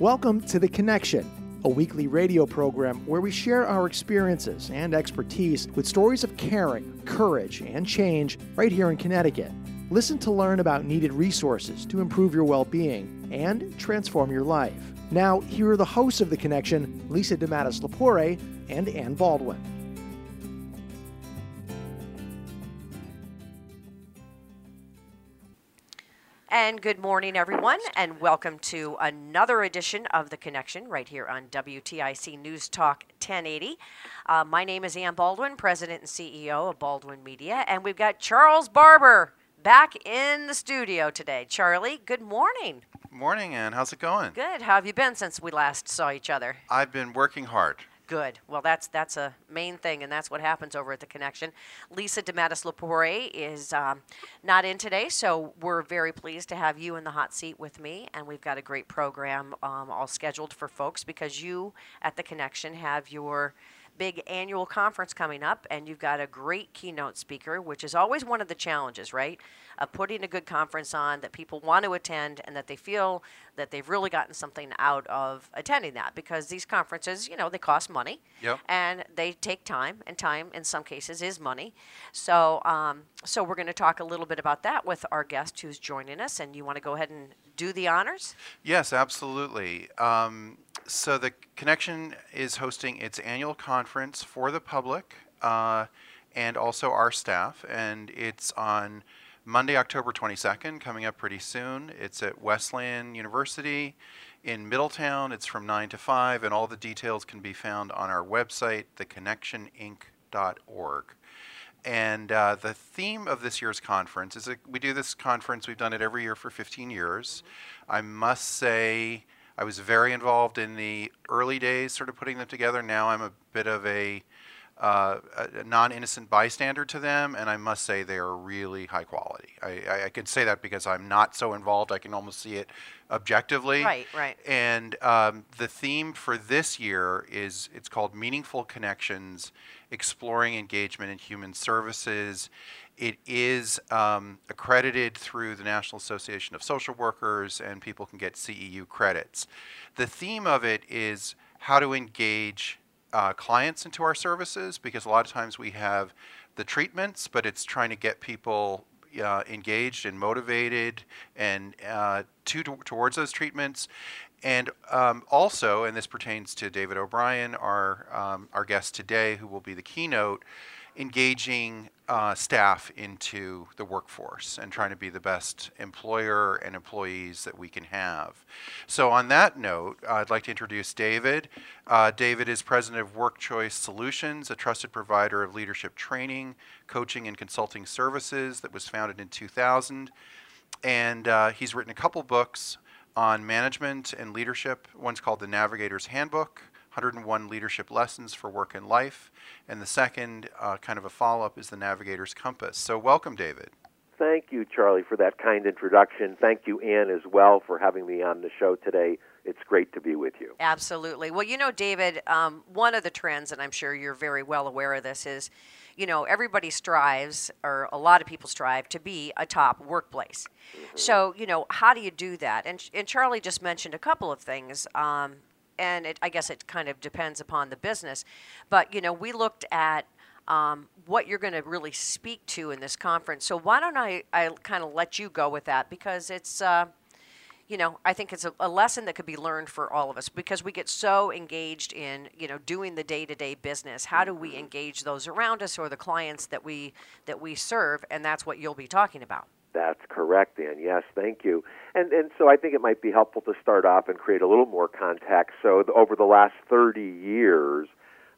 Welcome to The Connection, a weekly radio program where we share our experiences and expertise with stories of caring, courage, and change right here in Connecticut. Listen to learn about needed resources to improve your well being and transform your life. Now, here are the hosts of The Connection, Lisa DeMattis Lapore and Ann Baldwin. And good morning, everyone, and welcome to another edition of The Connection right here on WTIC News Talk 1080. Uh, my name is Ann Baldwin, President and CEO of Baldwin Media, and we've got Charles Barber back in the studio today. Charlie, good morning. Morning, Ann. How's it going? Good. How have you been since we last saw each other? I've been working hard. Good. Well, that's that's a main thing, and that's what happens over at the Connection. Lisa DeMattis Lapore is um, not in today, so we're very pleased to have you in the hot seat with me, and we've got a great program um, all scheduled for folks because you at the Connection have your big annual conference coming up, and you've got a great keynote speaker, which is always one of the challenges, right? Of putting a good conference on that people want to attend and that they feel that they've really gotten something out of attending that because these conferences, you know, they cost money Yep. and they take time, and time in some cases is money. So, um, so we're going to talk a little bit about that with our guest who's joining us, and you want to go ahead and do the honors? Yes, absolutely. Um, so the Connection is hosting its annual conference for the public uh, and also our staff, and it's on Monday, October 22nd, coming up pretty soon. It's at Wesleyan University in Middletown. It's from 9 to 5, and all the details can be found on our website, theconnectioninc.org. And uh, the theme of this year's conference is we do this conference, we've done it every year for 15 years. I must say, I was very involved in the early days, sort of putting them together. Now I'm a bit of a, uh, a non innocent bystander to them, and I must say they are really high quality. I, I, I can say that because I'm not so involved, I can almost see it objectively. Right, right. And um, the theme for this year is it's called Meaningful Connections Exploring Engagement in Human Services. It is um, accredited through the National Association of Social Workers, and people can get CEU credits. The theme of it is how to engage uh, clients into our services because a lot of times we have the treatments, but it's trying to get people uh, engaged and motivated and uh, to, towards those treatments. And um, also, and this pertains to David O'Brien, our, um, our guest today, who will be the keynote, engaging uh, staff into the workforce and trying to be the best employer and employees that we can have. So, on that note, I'd like to introduce David. Uh, David is president of Work Choice Solutions, a trusted provider of leadership training, coaching, and consulting services that was founded in 2000. And uh, he's written a couple books on management and leadership. One's called The Navigator's Handbook 101 Leadership Lessons for Work and Life. And the second, uh, kind of a follow up, is The Navigator's Compass. So, welcome, David. Thank you, Charlie, for that kind introduction. Thank you, Ann, as well, for having me on the show today. It's great to be with you. Absolutely. Well, you know, David, um, one of the trends, and I'm sure you're very well aware of this, is you know, everybody strives, or a lot of people strive, to be a top workplace. So, you know, how do you do that? And, and Charlie just mentioned a couple of things. Um, and it, I guess it kind of depends upon the business. But, you know, we looked at um, what you're going to really speak to in this conference. So why don't I, I kind of let you go with that because it's, uh, you know, I think it's a, a lesson that could be learned for all of us because we get so engaged in, you know, doing the day-to-day business. How do we engage those around us or the clients that we that we serve? And that's what you'll be talking about. That's correct, Ann. Yes, thank you. And and so I think it might be helpful to start off and create a little more context. So th- over the last 30 years,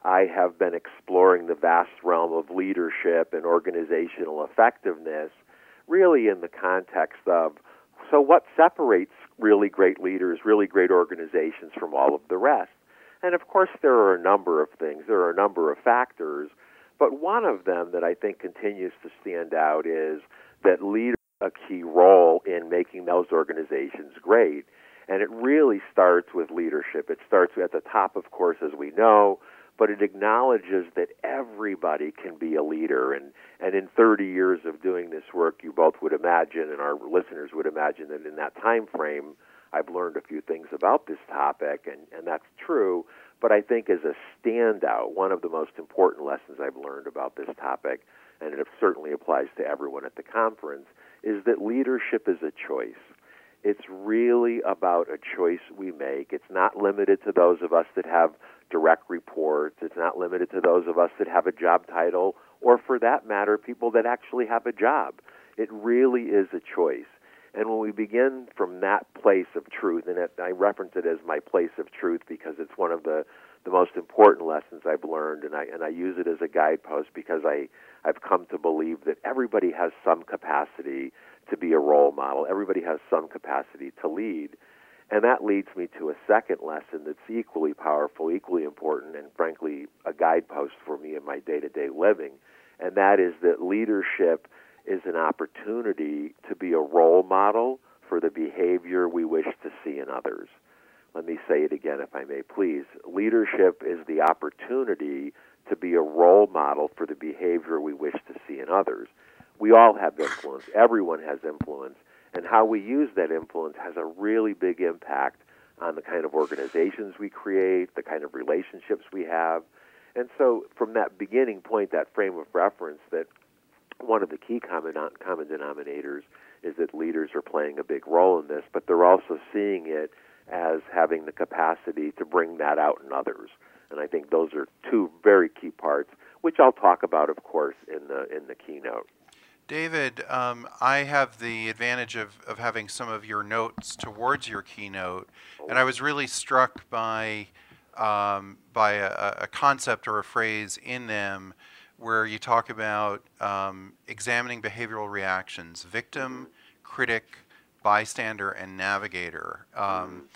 I have been exploring the vast realm of leadership and organizational effectiveness, really in the context of so what separates really great leaders, really great organizations from all of the rest. And of course, there are a number of things, there are a number of factors, but one of them that I think continues to stand out is that leaders a key role in making those organizations great. And it really starts with leadership. It starts at the top, of course, as we know, but it acknowledges that everybody can be a leader. And, and in 30 years of doing this work, you both would imagine, and our listeners would imagine, that in that time frame, I've learned a few things about this topic, and, and that's true. But I think as a standout, one of the most important lessons I've learned about this topic, and it certainly applies to everyone at the conference, is that leadership is a choice. It's really about a choice we make. It's not limited to those of us that have direct reports. It's not limited to those of us that have a job title, or for that matter, people that actually have a job. It really is a choice. And when we begin from that place of truth, and I reference it as my place of truth because it's one of the, the most important lessons I've learned, and I, and I use it as a guidepost because I, I've come to believe that everybody has some capacity to be a role model. Everybody has some capacity to lead. And that leads me to a second lesson that's equally powerful, equally important, and frankly, a guidepost for me in my day to day living. And that is that leadership is an opportunity to be a role model for the behavior we wish to see in others. Let me say it again, if I may please. Leadership is the opportunity to be a role model for the behavior we wish to see in others. We all have influence, everyone has influence, and how we use that influence has a really big impact on the kind of organizations we create, the kind of relationships we have. And so, from that beginning point, that frame of reference, that one of the key common, common denominators is that leaders are playing a big role in this, but they're also seeing it as having the capacity to bring that out in others. And I think those are two very key parts, which I'll talk about, of course, in the in the keynote. David, um, I have the advantage of, of having some of your notes towards your keynote, and I was really struck by um, by a, a, concept or a phrase in them where you talk about um, examining behavioral reactions: victim, critic, bystander, and navigator. Um,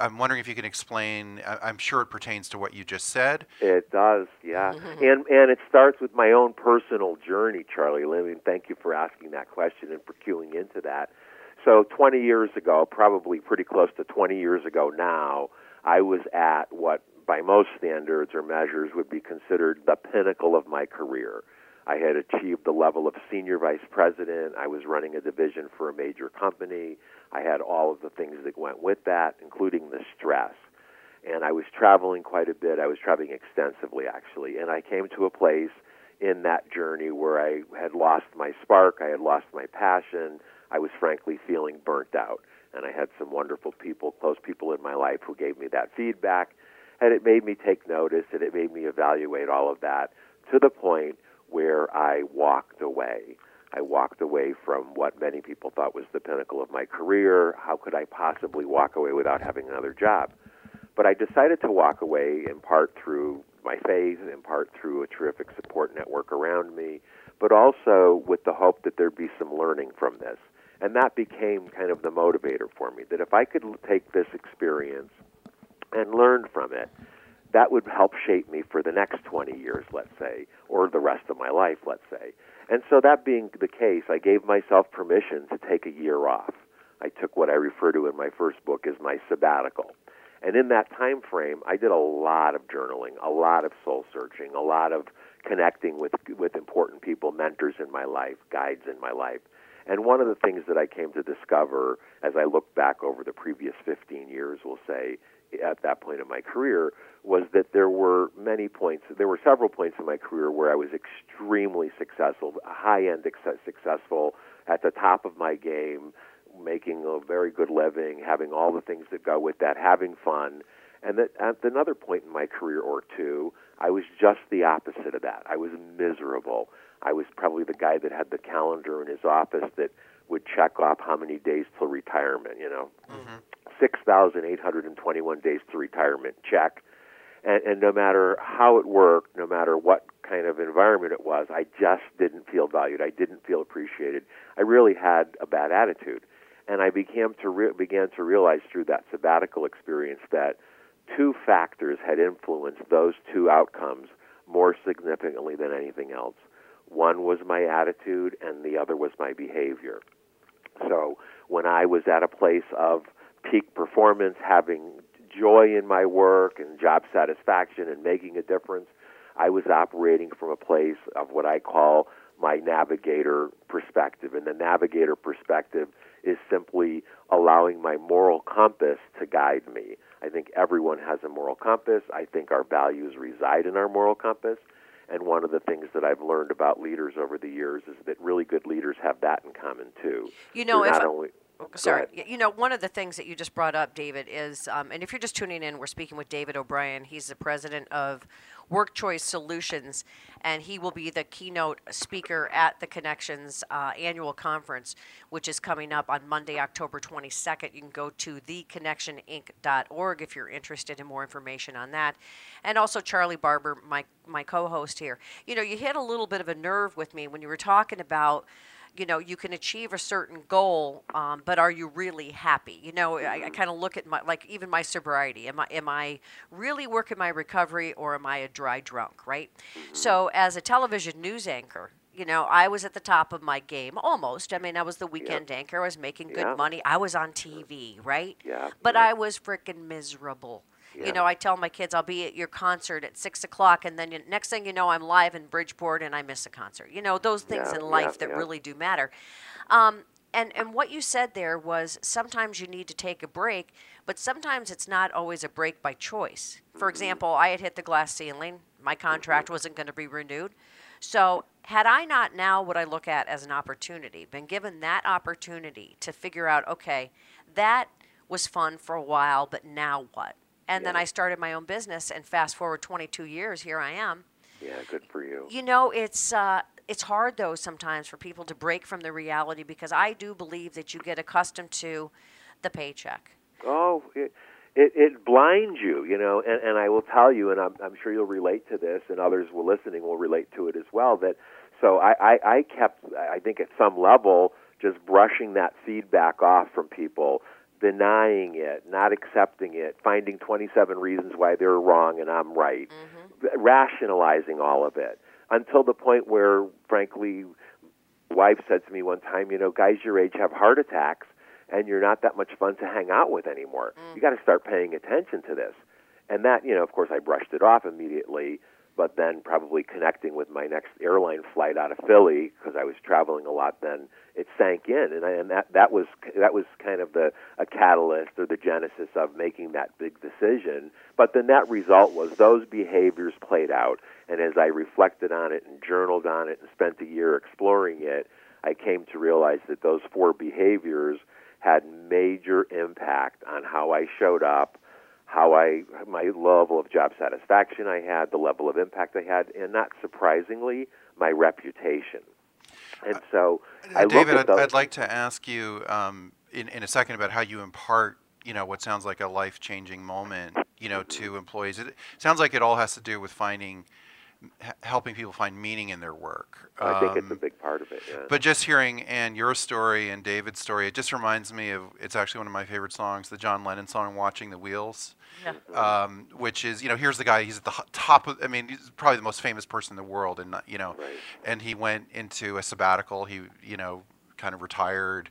I'm wondering if you can explain. I'm sure it pertains to what you just said. It does, yeah, mm-hmm. and and it starts with my own personal journey, Charlie. Let me thank you for asking that question and for cueing into that. So, 20 years ago, probably pretty close to 20 years ago now, I was at what, by most standards or measures, would be considered the pinnacle of my career. I had achieved the level of senior vice president. I was running a division for a major company. I had all of the things that went with that, including the stress. And I was traveling quite a bit. I was traveling extensively, actually. And I came to a place in that journey where I had lost my spark, I had lost my passion. I was frankly feeling burnt out. And I had some wonderful people, close people in my life, who gave me that feedback. And it made me take notice and it made me evaluate all of that to the point where I walked away. I walked away from what many people thought was the pinnacle of my career. How could I possibly walk away without having another job? But I decided to walk away in part through my faith, in part through a terrific support network around me, but also with the hope that there'd be some learning from this. And that became kind of the motivator for me that if I could take this experience and learn from it, that would help shape me for the next 20 years, let's say, or the rest of my life, let's say. And so, that being the case, I gave myself permission to take a year off. I took what I refer to in my first book as my sabbatical. And in that time frame, I did a lot of journaling, a lot of soul searching, a lot of connecting with with important people, mentors in my life, guides in my life. And one of the things that I came to discover as I look back over the previous 15 years, we'll say, at that point in my career, was that there were many points, there were several points in my career where I was extremely successful, high end successful, at the top of my game, making a very good living, having all the things that go with that, having fun. And that at another point in my career or two, I was just the opposite of that. I was miserable. I was probably the guy that had the calendar in his office that would check off how many days till retirement, you know. Mm-hmm. 6,821 days to retirement, check and, and no matter how it worked, no matter what kind of environment it was, I just didn't feel valued. I didn't feel appreciated. I really had a bad attitude. And I began to re- began to realize through that sabbatical experience that two factors had influenced those two outcomes more significantly than anything else. One was my attitude, and the other was my behavior. So when I was at a place of peak performance, having joy in my work and job satisfaction and making a difference, I was operating from a place of what I call my navigator perspective. And the navigator perspective is simply allowing my moral compass to guide me. I think everyone has a moral compass. I think our values reside in our moral compass. And one of the things that I've learned about leaders over the years is that really good leaders have that in common too. You know, They're if I- only Sorry. You know, one of the things that you just brought up, David, is, um, and if you're just tuning in, we're speaking with David O'Brien. He's the president of Work Choice Solutions, and he will be the keynote speaker at the Connections uh, annual conference, which is coming up on Monday, October 22nd. You can go to theconnectioninc.org if you're interested in more information on that. And also, Charlie Barber, my, my co host here. You know, you hit a little bit of a nerve with me when you were talking about you know you can achieve a certain goal um, but are you really happy? You know i, I kind of look at my like even my sobriety. Am i am i really working my recovery or am i a dry drunk right? So as a television news anchor you know i was at the top of my game almost. I mean i was the weekend anchor. I was making good Yeah. money. I was on tv right? Yeah, but yeah. i was freaking miserable Yeah. you know i tell my kids i'll be at your concert at six o'clock and then you, next thing you know i'm live in bridgeport and i miss a concert. You know those things Yeah, in life that really do matter. Um, and and what you said there was sometimes you need to take a break but sometimes it's not always a break by choice. For Mm-hmm. example i had hit the glass ceiling. My contract wasn't going to be renewed. So had i not now what i look at as an opportunity been given that opportunity to figure out okay that was fun for a while but now what and then i started my own business and fast forward 22 years here i am yeah, good for you. you know, it's uh, it's hard though sometimes for people to break from the reality because I do believe that you get accustomed to the paycheck. Oh, it, it it blinds you, you know. And, and I will tell you, and I'm, I'm sure you'll relate to this, and others will listening will relate to it as well. That so I, I, I kept, I think at some level, just brushing that feedback off from people, denying it, not accepting it, finding 27 reasons why they're wrong and I'm right, mm-hmm. rationalizing all of it until the point where, frankly, wife said to me one time, you know, guys your age have heart attacks and you're not that much fun to hang out with anymore. You mm. got to start paying attention to this. And that, you know, of course, I brushed it off immediately, but then probably connecting with my next airline flight out of Philly because I was traveling a lot then, it sank in, and, I, and that that was that was kind of the a catalyst or the genesis of making that big decision. But the net result was those behaviors played out, and as I reflected on it and journaled on it and spent a year exploring it, I came to realize that those four behaviors had major impact on how I showed up, how I my level of job satisfaction I had, the level of impact I had, and not surprisingly, my reputation. And so I Uh, David, I'd. I'd like to ask you um, in, in a second about how you impart, you know, what sounds like a life-changing moment, you know, to employees. It sounds like it all has to do with finding, helping people find meaning in their work. I think it's a Um, big part of it. Yeah. But just hearing and your story and David's story, it just reminds me of it's actually one of my favorite songs, the John Lennon song "Watching the Wheels," um, which is you know here's the guy he's at the top of I mean he's probably the most famous person in the world, and you know, Right. and he went into a sabbatical. He you know kind of retired,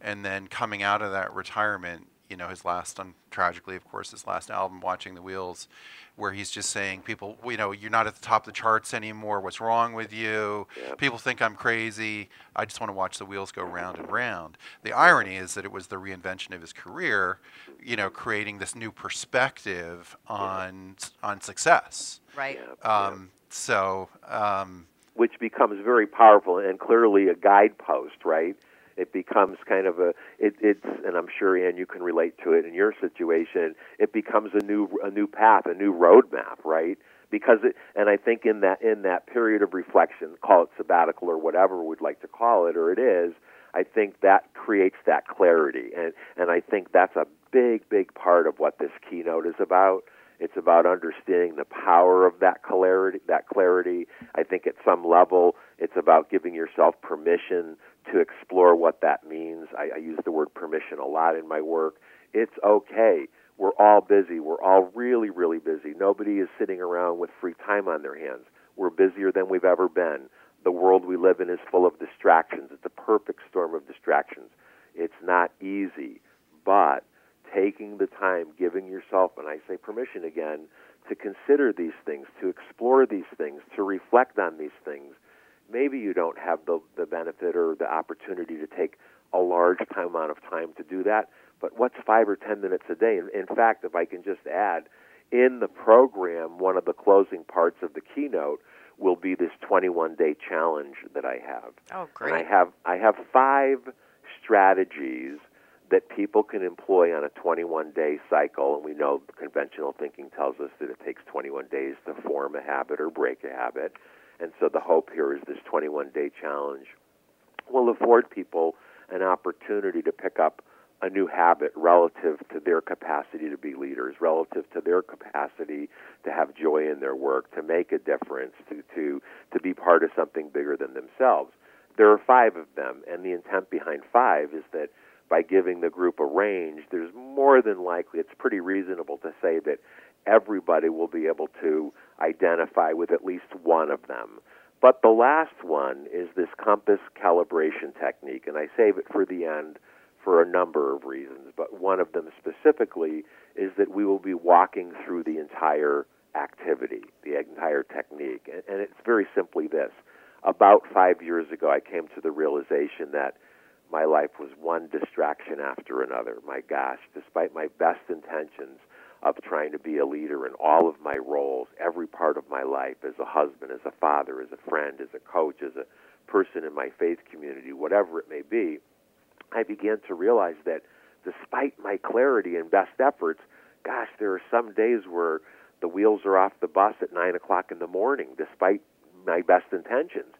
and then coming out of that retirement, you know his last, um, tragically of course, his last album, "Watching the Wheels." Where he's just saying, people, you know, you're not at the top of the charts anymore. What's wrong with you? Yep. People think I'm crazy. I just want to watch the wheels go round and round. The irony is that it was the reinvention of his career, you know, creating this new perspective on on success. Right. Um, so, um, which becomes very powerful and clearly a guidepost, right? It becomes kind of a it, it's and I'm sure Ann you can relate to it in your situation. It becomes a new a new path, a new roadmap, right? Because it and I think in that in that period of reflection, call it sabbatical or whatever we'd like to call it, or it is, I think that creates that clarity, and and I think that's a big big part of what this keynote is about It's about understanding the power of that clarity. That clarity. I think at some level, it's about giving yourself permission to explore what that means. I, I use the word permission a lot in my work. It's okay. We're all busy. We're all really, really busy. Nobody is sitting around with free time on their hands. We're busier than we've ever been. The world we live in is full of distractions. It's a perfect storm of distractions. It's not easy, but taking the time, giving yourself, and I say permission again, to consider these things, to explore these things, to reflect on these things. Maybe you don't have the, the benefit or the opportunity to take a large time amount of time to do that, but what's five or ten minutes a day? In, in fact, if I can just add, in the program, one of the closing parts of the keynote will be this 21 day challenge that I have. Oh, great. And I have I have five strategies that people can employ on a 21 day cycle. And we know conventional thinking tells us that it takes 21 days to form a habit or break a habit. And so the hope here is this 21 day challenge will afford people an opportunity to pick up a new habit relative to their capacity to be leaders, relative to their capacity to have joy in their work, to make a difference, to, to, to be part of something bigger than themselves. There are five of them, and the intent behind five is that by giving the group a range, there's more than likely, it's pretty reasonable to say that everybody will be able to identify with at least one of them. But the last one is this compass calibration technique, and I save it for the end for a number of reasons, but one of them specifically is that we will be walking through the entire activity, the entire technique. And, it's very simply this. About five years ago, I came to the realization that my life was one distraction after another. My gosh, despite my best intentions of trying to be a leader in all of my roles, every part of my life, as a husband, as a father, as a friend, as a coach, as a person in my faith community, whatever it may be, I began to realize that despite my clarity and best efforts, gosh, there are some days where the wheels are off the bus at nine o'clock in the morning, despite my best intentions.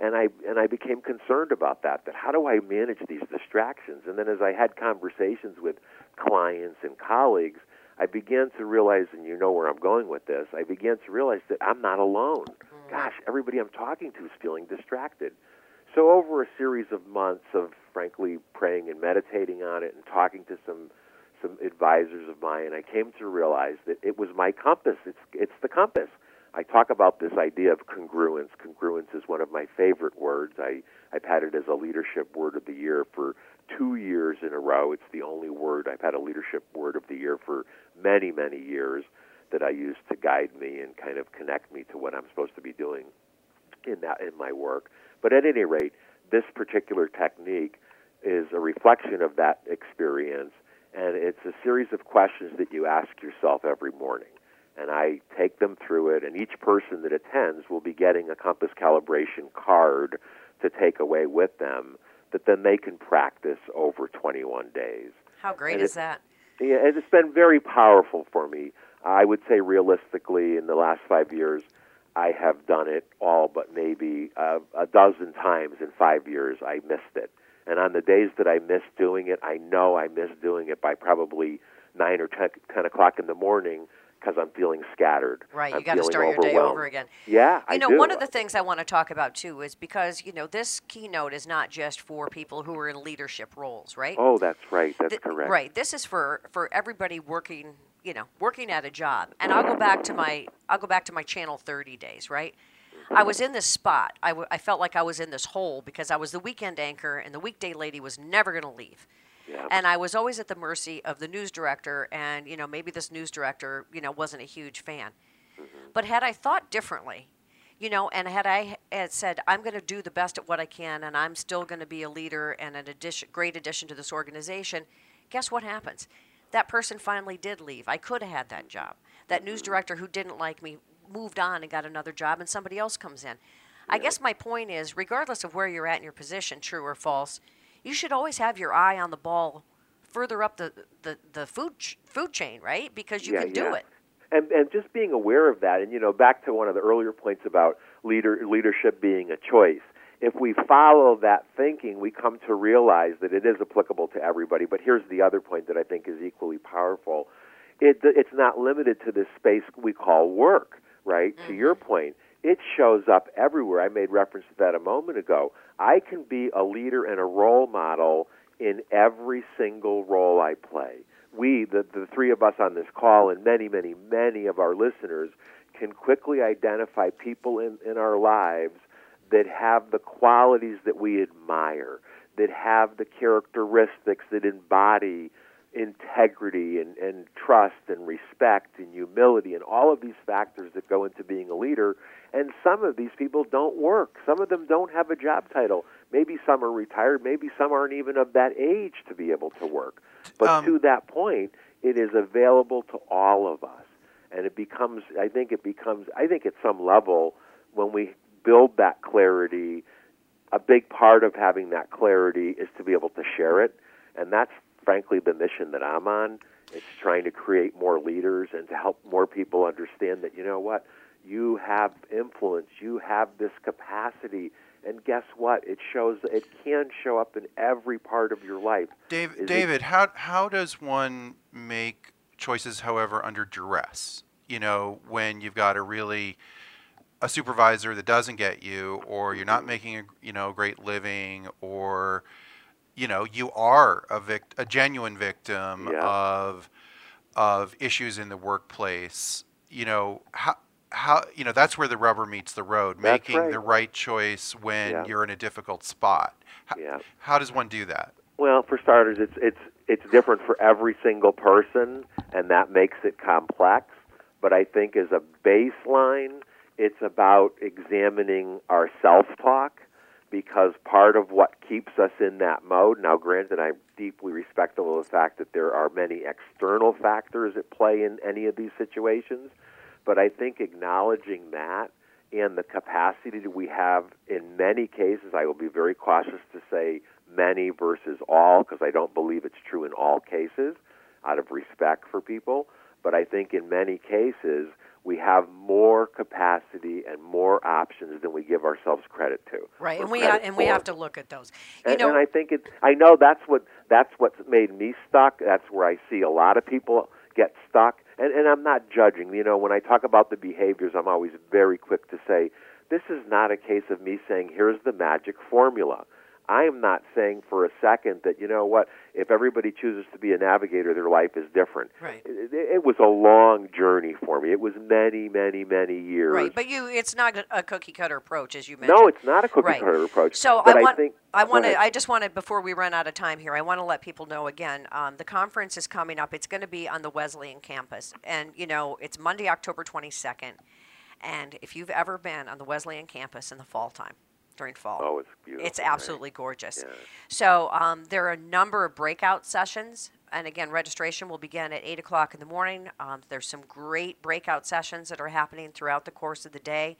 And I and I became concerned about that. That how do I manage these distractions? And then as I had conversations with clients and colleagues, I began to realize, and you know where I'm going with this. I began to realize that I'm not alone. Mm-hmm. Gosh, everybody I'm talking to is feeling distracted. So over a series of months of frankly praying and meditating on it and talking to some some advisors of mine, I came to realize that it was my compass. It's it's the compass. I talk about this idea of congruence. Congruence is one of my favorite words. I I've had it as a leadership word of the year for two years in a row. It's the only word I've had a leadership word of the year for many many years that I use to guide me and kind of connect me to what I'm supposed to be doing in that in my work. But at any rate, this particular technique is a reflection of that experience, and it's a series of questions that you ask yourself every morning. And I take them through it, and each person that attends will be getting a compass calibration card to take away with them that then they can practice over 21 days. How great And is that? Yeah, and it's been very powerful for me. I would say realistically, in the last five years, I have done it all but maybe uh, a dozen times in five years. I missed it, and on the days that I miss doing it, I know I miss doing it by probably nine or ten, 10 o'clock in the morning because I'm feeling scattered. Right, I'm you got to start your day over again. Yeah, You I know, one of the things I want to talk about too is because, you know, this keynote is not just for people who are in leadership roles, right? Oh, that's right. That's Th- correct. Right. This is for for everybody working, you know, working at a job. And I'll go back to my I'll go back to my channel 30 days, right? I mm-hmm. was in this spot. I, w- I felt like I was in this hole because I was the weekend anchor and the weekday lady was never going to leave. Yeah. And I was always at the mercy of the news director and, you know, maybe this news director, you know, wasn't a huge fan. Mm-hmm. But had I thought differently, you know, and had I had said, I'm going to do the best at what I can and I'm still going to be a leader and an addition, great addition to this organization, guess what happens? That person finally did leave. I could have had that job. That news mm-hmm. director who didn't like me moved on and got another job and somebody else comes in. I guess my point is, regardless of where you're at in your position, true or false, you should always have your eye on the ball further up the, the, the food, ch- food chain, right? Because you Yeah, can do yeah. it. and and just being aware of that and you know back to one of the earlier points about leader leadership being a choice if we follow that thinking we come to realize that it is applicable to everybody but here's the other point that i think is equally powerful it, it's not limited to this space we call work, right? To your mm-hmm. point, it shows up everywhere. I made reference to that a moment ago. I can be a leader and a role model in every single role I play. We, the, the three of us on this call, and many, many, many of our listeners, can quickly identify people in, in our lives that have the qualities that we admire, that have the characteristics that embody integrity and, and trust and respect and humility and all of these factors that go into being a leader. And some of these people don't work. Some of them don't have a job title. Maybe some are retired. Maybe some aren't even of that age to be able to work. But Um, to that point, it is available to all of us. And it becomes, I think it becomes, I think at some level, when we build that clarity, a big part of having that clarity is to be able to share it. And that's frankly the mission that I'm on. It's trying to create more leaders and to help more people understand that, you know what, you have influence, you have this capacity. And guess what? It shows it can show up in every part of your life. Dave, Is it- David, how how does one make choices, however, under duress? You know, when you've got a really a supervisor that doesn't get you, or you're not mm-hmm. making a you know great living, or you know you are a vict- a genuine victim Yeah. of of issues in the workplace. You know how. How you know that's where the rubber meets the road, That's making right. the right choice when Yeah. you're in a difficult spot. How, Yeah. how does one do that? Well, for starters, it's it's it's different for every single person, and that makes it complex. But I think as a baseline, it's about examining our self-talk because part of what keeps us in that mode. Now, granted, I'm deeply respectful of the fact that there are many external factors at play in any of these situations, but I think acknowledging that and the capacity that we have in many cases, I will be very cautious to say many versus all because I don't believe it's true in all cases out of respect for people. But I think in many cases, we have more capacity and more options than we give ourselves credit to. Right, and we ha- and we have to look at those. You And, know, and I think it. I know that's what that's what's made me stuck. That's where I see a lot of people get stuck. And and I'm not judging. You know, when I talk about the behaviors, I'm always very quick to say this is not a case of me saying here's the magic formula. I am not saying for a second that you know what if everybody chooses to be a navigator, their life is different. Right. It, it, was a long journey for me. It was many, many, many years. right, but you, it's not a- cookie cutter approach, as you mentioned. no, it's not a cookie Right. cutter approach. So I want, think I want to, I just want to, before we run out of time here, I want to let people know again, um, the conference is coming up. It's going to be on the Wesleyan campus, and you know, it's Monday, October twenty second. And if you've ever been on the Wesleyan campus in the fall time, during fall, Oh, it's beautiful, It's right? absolutely gorgeous. Yeah. So um, there are a number of breakout sessions. And again, registration will begin at 8 o'clock in the morning. Um, there's some great breakout sessions that are happening throughout the course of the day.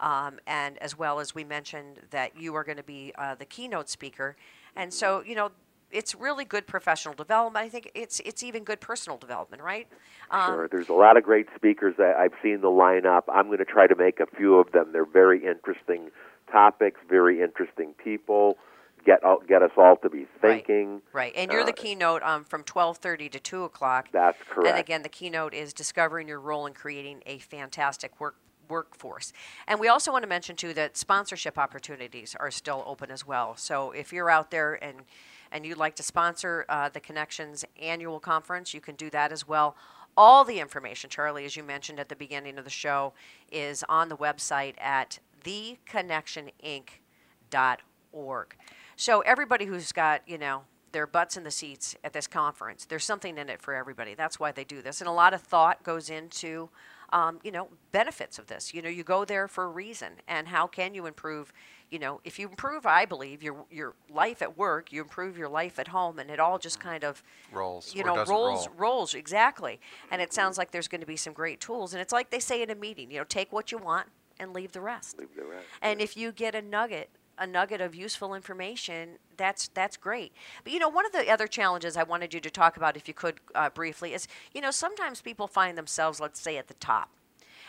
Um, and as well as we mentioned that you are going to be uh, the keynote speaker. And so, you know, it's really good professional development. I think it's it's even good personal development, right? Um, Sure. There's a lot of great speakers. I, I've seen the lineup. I'm going to try to make a few of them. They're very interesting topics, very interesting people. Get all, get us all to be thinking. Right, and you're the Uh, keynote um, from 12:30 to 2 o'clock. That's correct. And again, the keynote is discovering your role in creating a fantastic work workforce. And we also want to mention too that sponsorship opportunities are still open as well. So if you're out there and and you'd like to sponsor uh, the Connections annual conference, you can do that as well. All the information, Charlie, as you mentioned at the beginning of the show, is on the website at theconnectioninc.org. So everybody who's got, you know, their butts in the seats at this conference, there's something in it for everybody. That's why they do this. And a lot of thought goes into, um, you know, benefits of this. You know, you go there for a reason. And how can you improve? You know, if you improve, I believe, your, your life at work, you improve your life at home, and it all just kind of Rolls you know, rolls, roll. rolls, exactly. And it sounds like there's going to be some great tools. And it's like they say in a meeting, you know, take what you want and leave the rest. Leave the rest, And if you get a nugget, a nugget of useful information, that's that's great. But you know, one of the other challenges I wanted you to talk about, if you could uh, briefly, is you know sometimes people find themselves, let's say, at the top,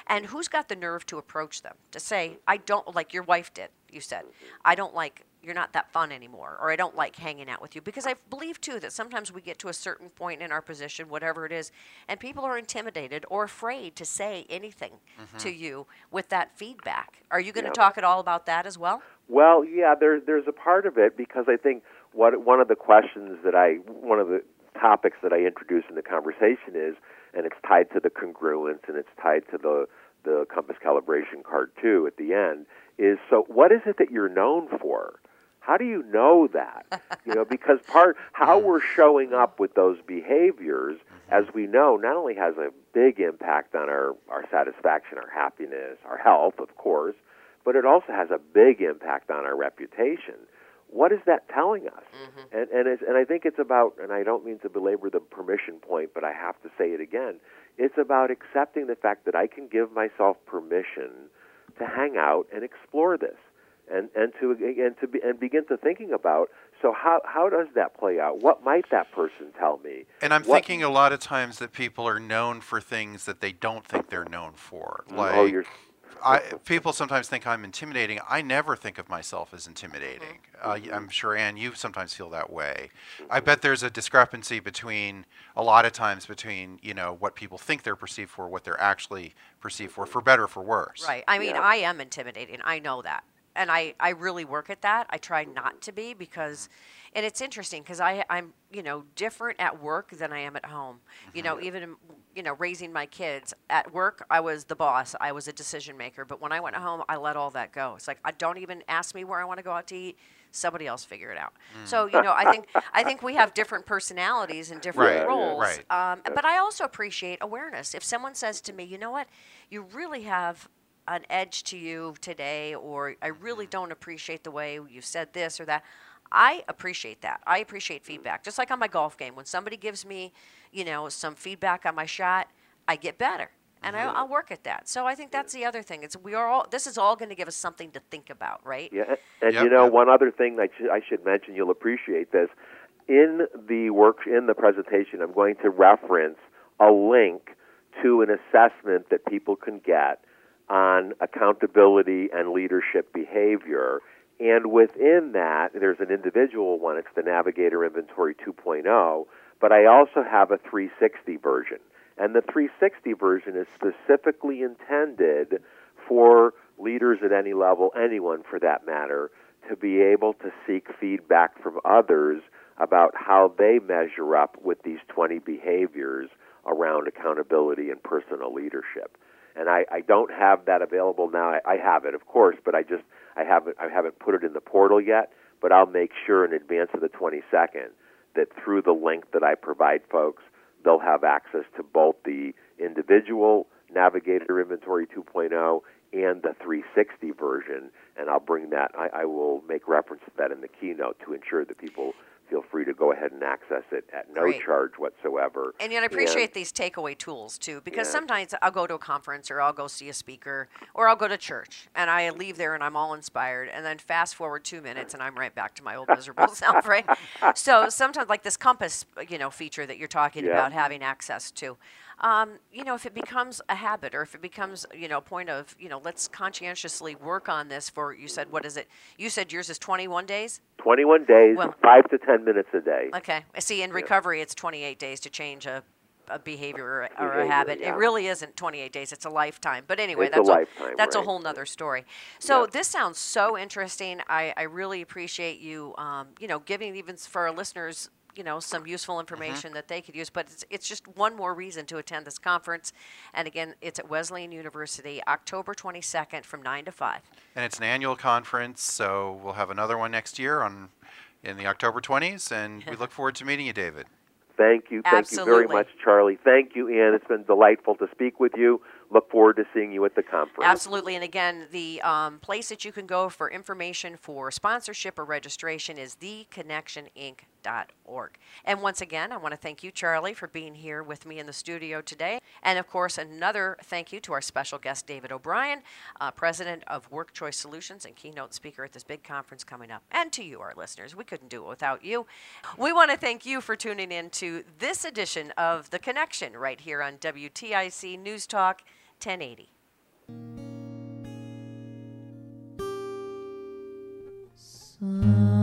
and who's got the nerve to approach them to say, I don't like your wife did. You said, I don't like you're not that fun anymore or I don't like hanging out with you because I believe too that sometimes we get to a certain point in our position whatever it is and people are intimidated or afraid to say anything mm-hmm. to you with that feedback. Are you going to Yep. talk at all about that as well? Well, yeah, there, there's a part of it because I think what one of the questions that I, one of the topics that I introduce in the conversation is, and it's tied to the congruence and it's tied to the the compass calibration card too at the end is so what is it that you're known for? How do you know that? You know, because part how we're showing up with those behaviors, mm-hmm. as we know, not only has a big impact on our, our satisfaction, our happiness, our health, of course, but it also has a big impact on our reputation. What is that telling us? Mm-hmm. And and it's, and I think it's about and I don't mean to belabor the permission point, but I have to say it again. It's about accepting the fact that I can give myself permission to hang out and explore this, and and to and to be, and begin to thinking about so how how does that play out? What might that person tell me? And I'm What- thinking a lot of times that people are known for things that they don't think they're known for. Mm, oh, like oh, you're I, people sometimes think I'm intimidating. I never think of myself as intimidating. Mm-hmm. Uh, y- I'm mm-hmm. sure, Ann, you sometimes feel that way. I mm-hmm. bet there's a discrepancy between a lot of times between you know what people think they're perceived for, what they're actually perceived for, for better or for worse. Right. I mean, Yeah. I am intimidating. I know that. And I, I really work at that. I try not to be because, and it's interesting because I, I'm, you know, different at work than I am at home. You know, even, you know, raising my kids at work, I was the boss. I was a decision maker. But when I went home, I let all that go. It's like, I don't even ask me where I want to go out to eat. Somebody else figure it out. So you know, I think I think we have different personalities and different Right, roles. right. Um, but I also appreciate awareness. If someone says to me, you know what, you really have an edge to you today, or I really don't appreciate the way you said this or that. I appreciate that. I appreciate feedback. Just like on my golf game, when somebody gives me, you know, some feedback on my shot, I get better, and I, I'll work at that. So I think that's the other thing. It's we are all. This is all going to give us something to think about, right? Yeah, and- and Yep, you know yep. one other thing that I should mention, you'll appreciate this. In the work in the presentation, I'm going to reference a link to an assessment that people can get on accountability and leadership behavior. And within that, there's an individual one. It's the Navigator Inventory 2.0, but I also have a 360 version. And the 360 version is specifically intended for leaders at any level, anyone for that matter, to be able to seek feedback from others about how they measure up with these 20 behaviors around accountability and personal leadership. And I, I don't have that available now. I, I have it, of course, but I just I haven't I haven't put it in the portal yet. But I'll make sure in advance of the 22nd that through the link that I provide folks, they'll have access to both the individual Navigator Inventory 2.0 and the 360 version. And I'll bring that. I, I will make reference to that in the keynote to ensure that people feel free to go ahead and access it at no charge whatsoever. And yet I appreciate these takeaway tools too, because Yeah. sometimes I'll go to a conference or I'll go see a speaker or I'll go to church and I leave there and I'm all inspired, and then fast forward two minutes and I'm right back to my old miserable self, right? So sometimes, like this compass, you know, feature that you're talking Yeah. about having access to, um, you know, if it becomes a habit or if it becomes, you know, a point of, you know, let's conscientiously work on this for. You said what is it? You said yours is 21 days. 21 days, Well- five to 10 minutes a day. Okay. I see. In recovery, it's 28 days to change a, a behavior or, or a habit. yeah. It really isn't 28 days. It's a lifetime. But anyway, It's a that's lifetime, that's a whole nother story. So Yeah. this sounds so interesting. I, I really appreciate you, um, you know, giving even for our listeners, you know, some useful mm-hmm. information that they could use. But it's, it's just one more reason to attend this conference. And again, it's at Wesleyan University, October 22nd from 9 to 5. And it's an annual conference, so we'll have another one next year on in the October 20s, and we look forward to meeting you, David. Thank you. Thank you very much, Charlie. Thank you, Ann. It's been delightful to speak with you. Look forward to seeing you at the conference. Absolutely. And again, the um, place that you can go for information for sponsorship or registration is theconnectioninc.org. And once again, I want to thank you, Charlie, for being here with me in the studio today. And of course, another thank you to our special guest, David O'Brien, uh, president of Work Choice Solutions and keynote speaker at this big conference coming up. And to you, our listeners, we couldn't do it without you. We want to thank you for tuning in to this edition of The Connection right here on WTIC News Talk 1080. TuneIn